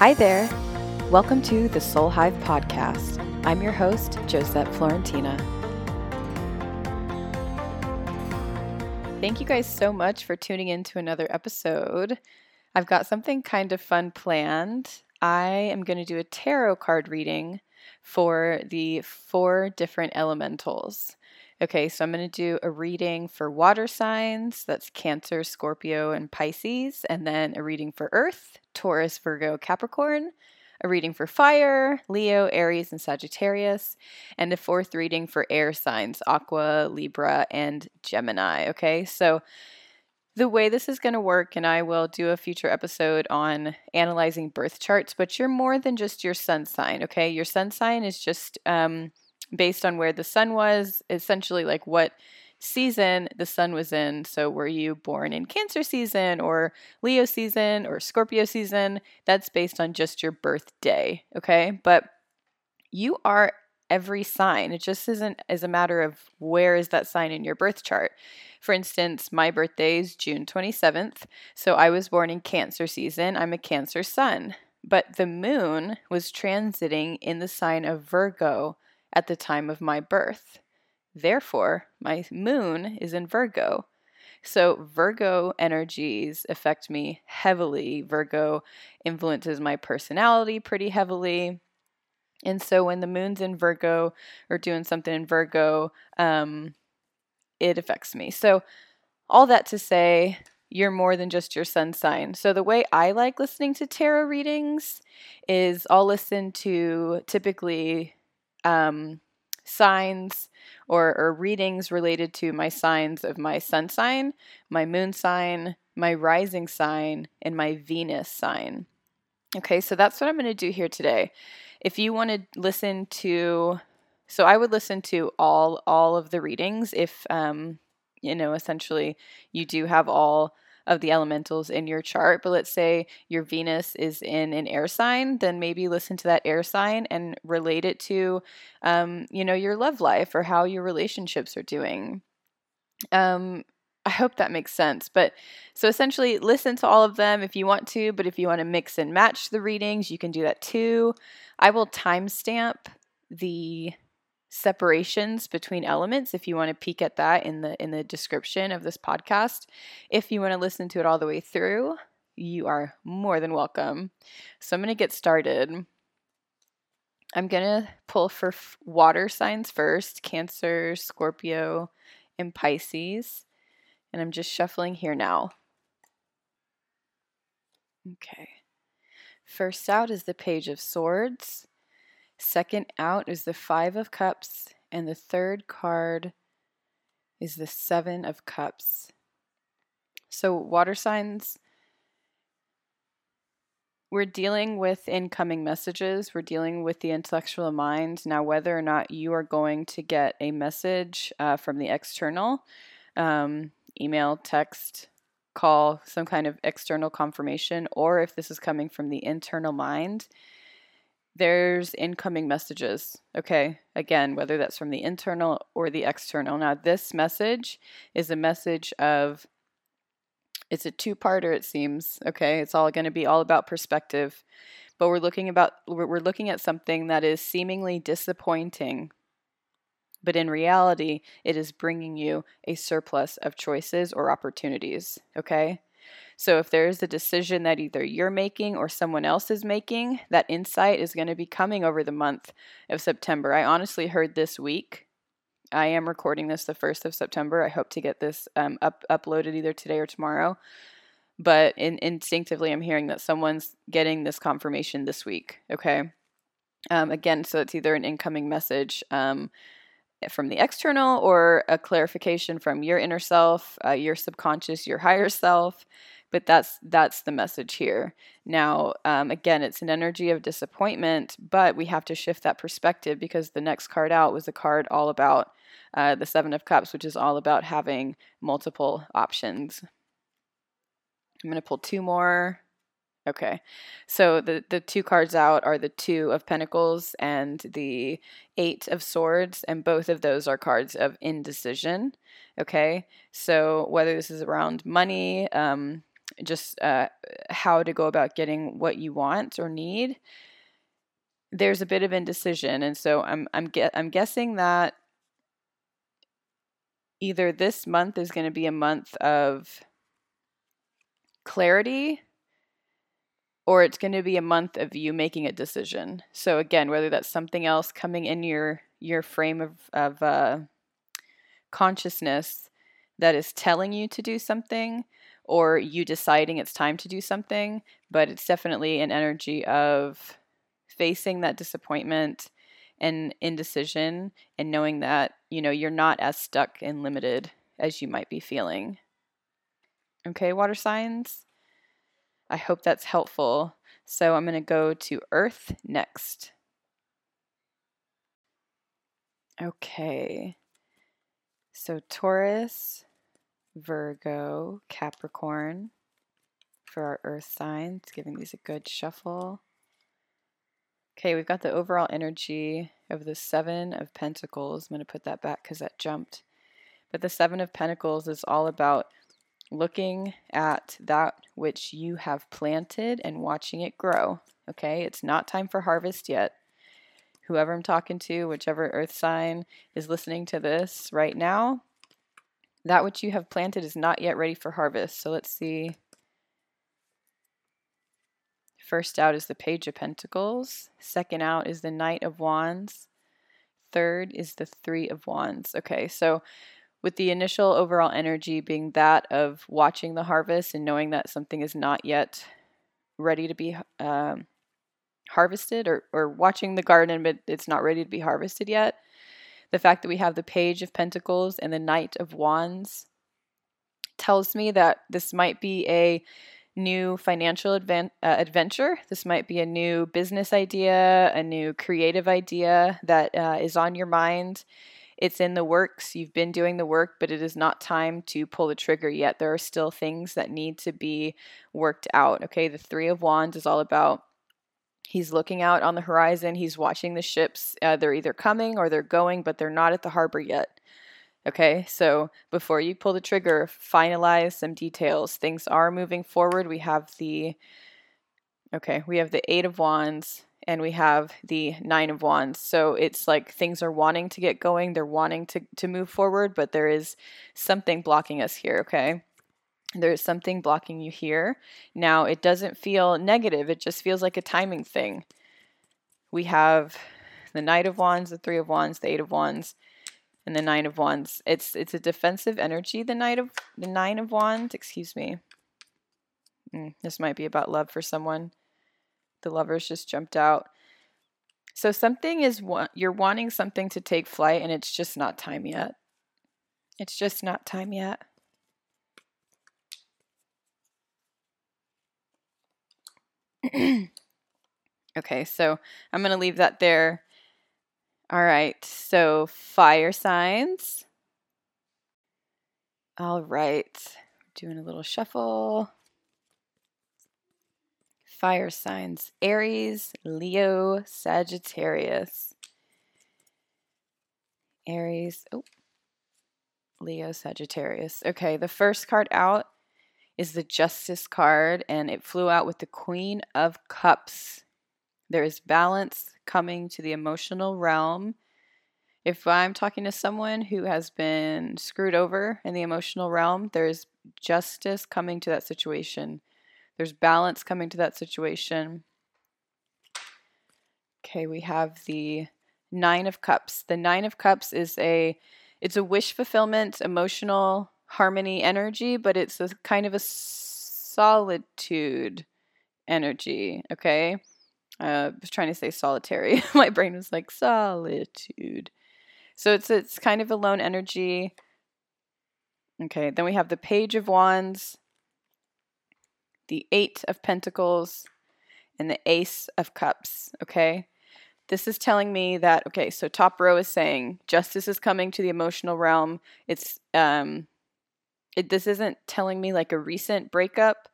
Hi there. Welcome to the Soul Hive podcast. I'm your host, Josette Florentina. Thank you guys so much for tuning in to another episode. I've got something kind of fun planned. I am going to do a tarot card reading for the four different elementals. Okay, so I'm going to do a reading for water signs that's Cancer, Scorpio, and Pisces, and then a reading for Earth, Taurus, Virgo, Capricorn, a reading for fire, Leo, Aries, and Sagittarius, and a fourth reading for air signs, Aqua, Libra, and Gemini. Okay, so the way this is going to work, and I will do a future episode on analyzing birth charts, but you're more than just your sun sign. Okay, your sun sign is just um, based on where the sun was, essentially like what season the sun was in. So, were you born in Cancer season or Leo season or Scorpio season? That's based on just your birthday, okay? But you are every sign. It just isn't as a matter of where is that sign in your birth chart. For instance, my birthday is June 27th, so I was born in Cancer season. I'm a Cancer sun. But the moon was transiting in the sign of Virgo at the time of my birth. Therefore, my moon is in Virgo. So, Virgo energies affect me heavily. Virgo influences my personality pretty heavily. And so, when the moon's in Virgo or doing something in Virgo, um, it affects me. So, all that to say, you're more than just your sun sign. So, the way I like listening to tarot readings is I'll listen to typically um, signs or, or readings related to my signs of my sun sign, my moon sign, my rising sign, and my Venus sign. Okay, so that's what I'm going to do here today. If you want to listen to, so I would listen to all all of the readings if um, you know essentially you do have all of the elementals in your chart. But let's say your Venus is in an air sign, then maybe listen to that air sign and relate it to, um, you know, your love life or how your relationships are doing. Um, I hope that makes sense. But so essentially, listen to all of them if you want to. But if you want to mix and match the readings, you can do that too. I will timestamp the separations between elements if you want to peek at that in the in the description of this podcast. If you want to listen to it all the way through you are more than welcome. So i'm going to get started. I'm going to pull for water signs first cancer scorpio and pisces and i'm just shuffling here now. Okay. First out is the page of swords Second out is the Five of Cups, and the third card is the Seven of Cups. So, water signs, we're dealing with incoming messages, we're dealing with the intellectual mind. Now, whether or not you are going to get a message uh, from the external, um, email, text, call, some kind of external confirmation, or if this is coming from the internal mind, there's incoming messages. Okay. Again, whether that's from the internal or the external. Now, this message is a message of, it's a two parter, it seems. Okay. It's all going to be all about perspective. But we're looking about we're looking at something that is seemingly disappointing, but in reality, it is bringing you a surplus of choices or opportunities. Okay. So if there is a decision that either you're making or someone else is making, that insight is going to be coming over the month of September. I honestly heard this week. I am recording this the 1st of September. I hope to get this um, up, uploaded either today or tomorrow. But in, instinctively, I'm hearing that someone's getting this confirmation this week. Okay. Um, again, so it's either an incoming message um, from the external or a clarification from your inner self, uh, your subconscious, your higher self but that's that's the message here. Now um, again it's an energy of disappointment but we have to shift that perspective because the next card out was a card all about uh, the seven of cups which is all about having multiple options. I'm going to pull two more. Okay. So the the two cards out are the two of pentacles and the eight of swords and both of those are cards of indecision. Okay? So whether this is around money um, just uh, how to go about getting what you want or need, there's a bit of indecision, and so I'm I'm get I'm guessing that either this month is going to be a month of clarity or it's going to be a month of you making a decision. So again, whether that's something else coming in your your frame of of uh, consciousness that is telling you to do something, or you deciding it's time to do something, but it's definitely an energy of facing that disappointment and indecision and knowing that, you know, you're not as stuck and limited as you might be feeling. Okay, water signs. I hope that's helpful. So I'm going to go to Earth next. Okay. So Taurus, Virgo, Capricorn for our Earth signs, giving these a good shuffle. Okay, we've got the overall energy of the Seven of Pentacles. I'm going to put that back because that jumped. But the Seven of Pentacles is all about looking at that which you have planted and watching it grow. Okay, it's not time for harvest yet. Whoever I'm talking to, whichever earth sign is listening to this right now, that which you have planted is not yet ready for harvest. So let's see First out is the Page of Pentacles. Second out is the Knight of Wands. Third is the Three of Wands. Okay, so with the initial overall energy being that of watching the harvest and knowing that something is not yet ready to be um, harvested, or, or watching the garden but it's not ready to be harvested yet. The fact that we have the Page of Pentacles and the Knight of Wands tells me that this might be a new financial uh, adventure. This might be a new business idea, a new creative idea that uh, is on your mind. It's in the works. You've been doing the work, but it is not time to pull the trigger yet. There are still things that need to be worked out. Okay, the Three of Wands is all about He's looking out on the horizon. He's watching the ships. Uh, they're either coming or they're going, but they're not at the harbor yet. Okay, so before you pull the trigger, finalize some details. Things are moving forward. We have the okay, we have the 8 of wands and we have the 9 of wands. So it's like things are wanting to get going, they're wanting to to move forward, but there is something blocking us here, okay? There's something blocking you here. Now, it doesn't feel negative. It just feels like a timing thing. We have the Knight of Wands, the Three of Wands, the Eight of Wands and the nine of wands it's it's a defensive energy the knight of the nine of wands excuse me mm, this might be about love for someone the lovers just jumped out so something is you're wanting something to take flight and it's just not time yet it's just not time yet okay so i'm going to leave that there all right, so fire signs. All right, doing a little shuffle. Fire signs Aries, Leo, Sagittarius. Aries, oh, Leo, Sagittarius. Okay, the first card out is the Justice card, and it flew out with the Queen of Cups. There is balance coming to the emotional realm. If I'm talking to someone who has been screwed over in the emotional realm, there's justice coming to that situation. There's balance coming to that situation. Okay, we have the 9 of cups. The 9 of cups is a it's a wish fulfillment, emotional harmony energy, but it's a kind of a solitude energy, okay? Uh, I was trying to say solitary. My brain was like solitude. So it's it's kind of a lone energy. Okay, then we have the Page of Wands, the Eight of Pentacles, and the Ace of Cups. Okay, this is telling me that okay. So top row is saying justice is coming to the emotional realm. It's um, it, this isn't telling me like a recent breakup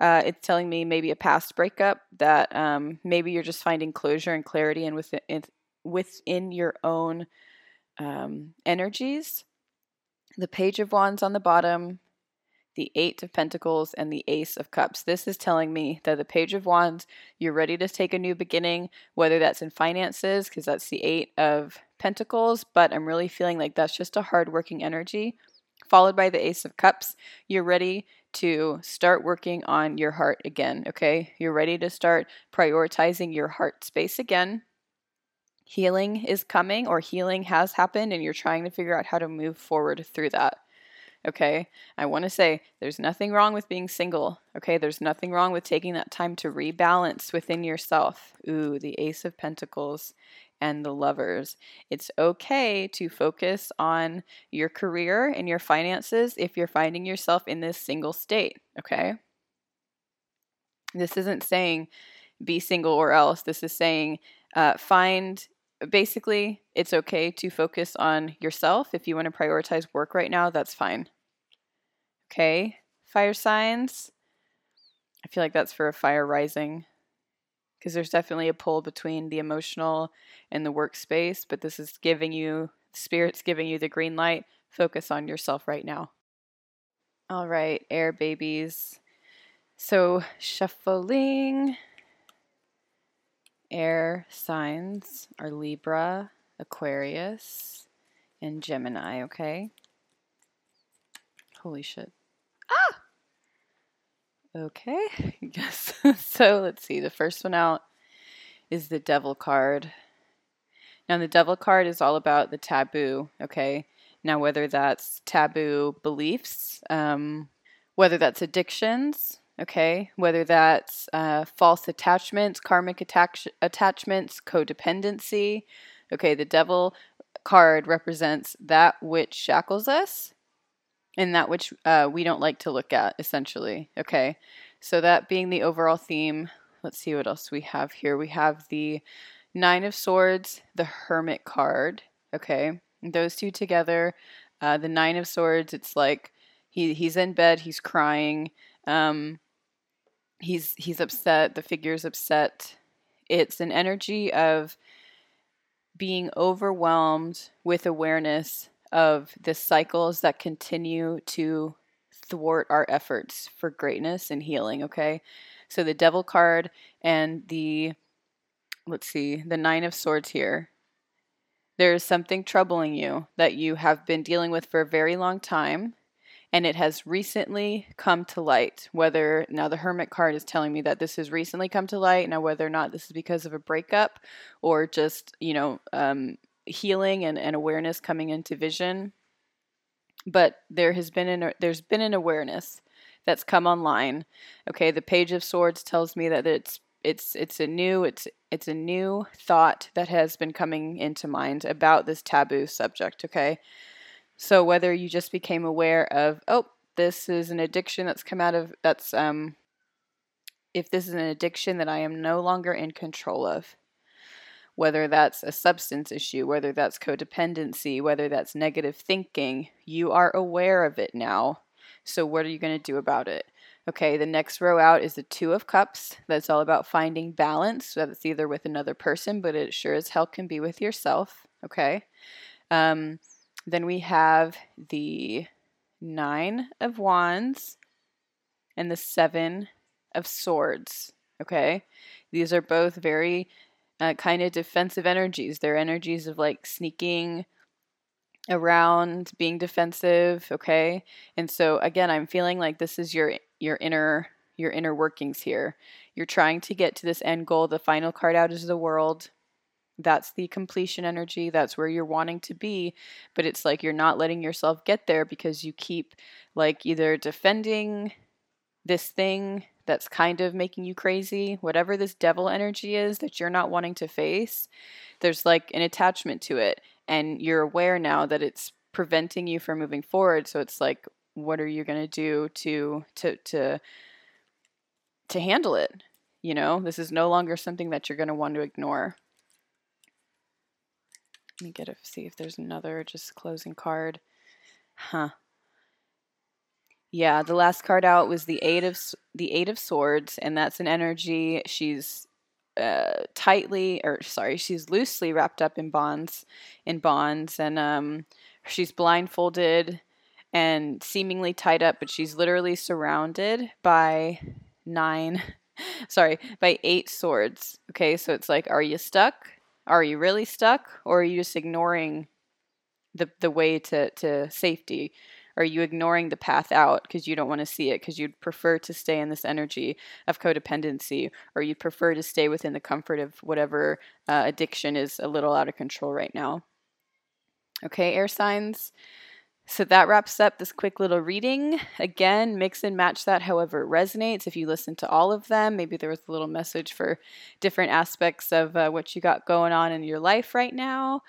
uh, it's telling me maybe a past breakup that um, maybe you're just finding closure and clarity and within within your own um, energies. The Page of Wands on the bottom, the Eight of Pentacles, and the Ace of Cups. This is telling me that the Page of Wands, you're ready to take a new beginning, whether that's in finances, because that's the Eight of Pentacles, but I'm really feeling like that's just a hardworking energy. Followed by the Ace of Cups, you're ready to start working on your heart again, okay? You're ready to start prioritizing your heart space again. Healing is coming, or healing has happened, and you're trying to figure out how to move forward through that. Okay, I want to say there's nothing wrong with being single. Okay, there's nothing wrong with taking that time to rebalance within yourself. Ooh, the Ace of Pentacles and the lovers. It's okay to focus on your career and your finances if you're finding yourself in this single state. Okay, this isn't saying be single or else. This is saying uh, find basically, it's okay to focus on yourself. If you want to prioritize work right now, that's fine. Okay, fire signs. I feel like that's for a fire rising because there's definitely a pull between the emotional and the workspace, but this is giving you, spirit's giving you the green light. Focus on yourself right now. All right, air babies. So, shuffling air signs are Libra, Aquarius, and Gemini, okay? Holy shit. Okay, yes. so let's see. The first one out is the Devil card. Now, the Devil card is all about the taboo, okay? Now, whether that's taboo beliefs, um, whether that's addictions, okay? Whether that's uh, false attachments, karmic attach- attachments, codependency. Okay, the devil card represents that which shackles us and that which uh, we don't like to look at, essentially. Okay, so that being the overall theme, let's see what else we have here. We have the Nine of Swords, the Hermit card. Okay, those two together. Uh, the Nine of Swords, it's like he, he's in bed, he's crying. Um, he's he's upset the figure's upset it's an energy of being overwhelmed with awareness of the cycles that continue to thwart our efforts for greatness and healing okay so the devil card and the let's see the nine of swords here there is something troubling you that you have been dealing with for a very long time and it has recently come to light. Whether now the Hermit card is telling me that this has recently come to light. Now, whether or not this is because of a breakup or just, you know, um, healing and, and awareness coming into vision. But there has been an, there's been an awareness that's come online. Okay, the Page of Swords tells me that it's it's it's a new it's it's a new thought that has been coming into mind about this taboo subject. Okay, so whether you just became aware of, oh, this is an addiction that's come out of that's um if this is an addiction that I am no longer in control of. Whether that's a substance issue, whether that's codependency, whether that's negative thinking, you are aware of it now. So, what are you going to do about it? Okay, the next row out is the Two of Cups. That's all about finding balance. So that's either with another person, but it sure as hell can be with yourself. Okay. Um, then we have the Nine of Wands and the Seven of Swords. Okay, these are both very uh, kind of defensive energies. They're energies of like sneaking around, being defensive. Okay, and so again, I'm feeling like this is your your inner your inner workings here. You're trying to get to this end goal. The final card out is the world that's the completion energy that's where you're wanting to be but it's like you're not letting yourself get there because you keep like either defending this thing that's kind of making you crazy whatever this devil energy is that you're not wanting to face there's like an attachment to it and you're aware now that it's preventing you from moving forward so it's like what are you going to do to to to to handle it you know this is no longer something that you're going to want to ignore let me get a see if there's another just closing card. Huh. Yeah, the last card out was the eight of the eight of swords, and that's an energy. She's uh, tightly, or sorry, she's loosely wrapped up in bonds, in bonds, and um, she's blindfolded, and seemingly tied up, but she's literally surrounded by nine, sorry, by eight swords. Okay, so it's like, are you stuck? Are you really stuck? Or are you just ignoring the, the way to, to safety? Are you ignoring the path out because you don't want to see it because you'd prefer to stay in this energy of codependency or you'd prefer to stay within the comfort of whatever uh, addiction is a little out of control right now? Okay, air signs. So that wraps up this quick little reading. Again, mix and match that however it resonates. If you listen to all of them, maybe there was a little message for different aspects of uh, what you got going on in your life right now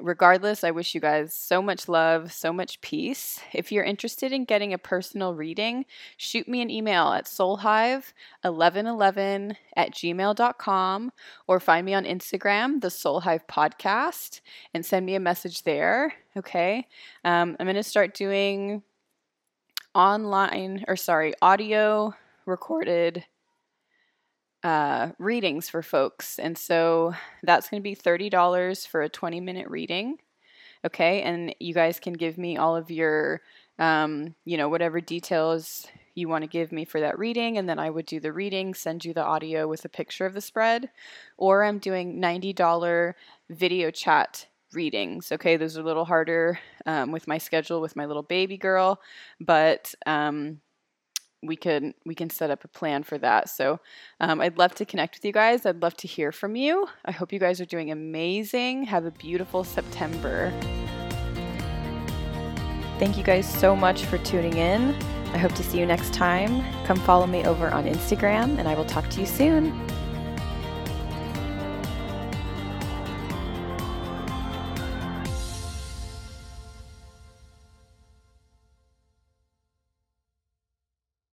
regardless, I wish you guys so much love, so much peace. If you're interested in getting a personal reading, shoot me an email at soulhive1111 at gmail.com or find me on Instagram, the Soulhive Podcast, and send me a message there. Okay. Um, I'm going to start doing online, or sorry, audio recorded uh, readings for folks. And so that's going to be $30 for a 20 minute reading. Okay. And you guys can give me all of your, um, you know, whatever details you want to give me for that reading. And then I would do the reading, send you the audio with a picture of the spread. Or I'm doing $90 video chat readings. Okay, those are a little harder um, with my schedule with my little baby girl, but um, we can we can set up a plan for that. So um, I'd love to connect with you guys. I'd love to hear from you. I hope you guys are doing amazing. Have a beautiful September. Thank you guys so much for tuning in. I hope to see you next time. Come follow me over on Instagram, and I will talk to you soon.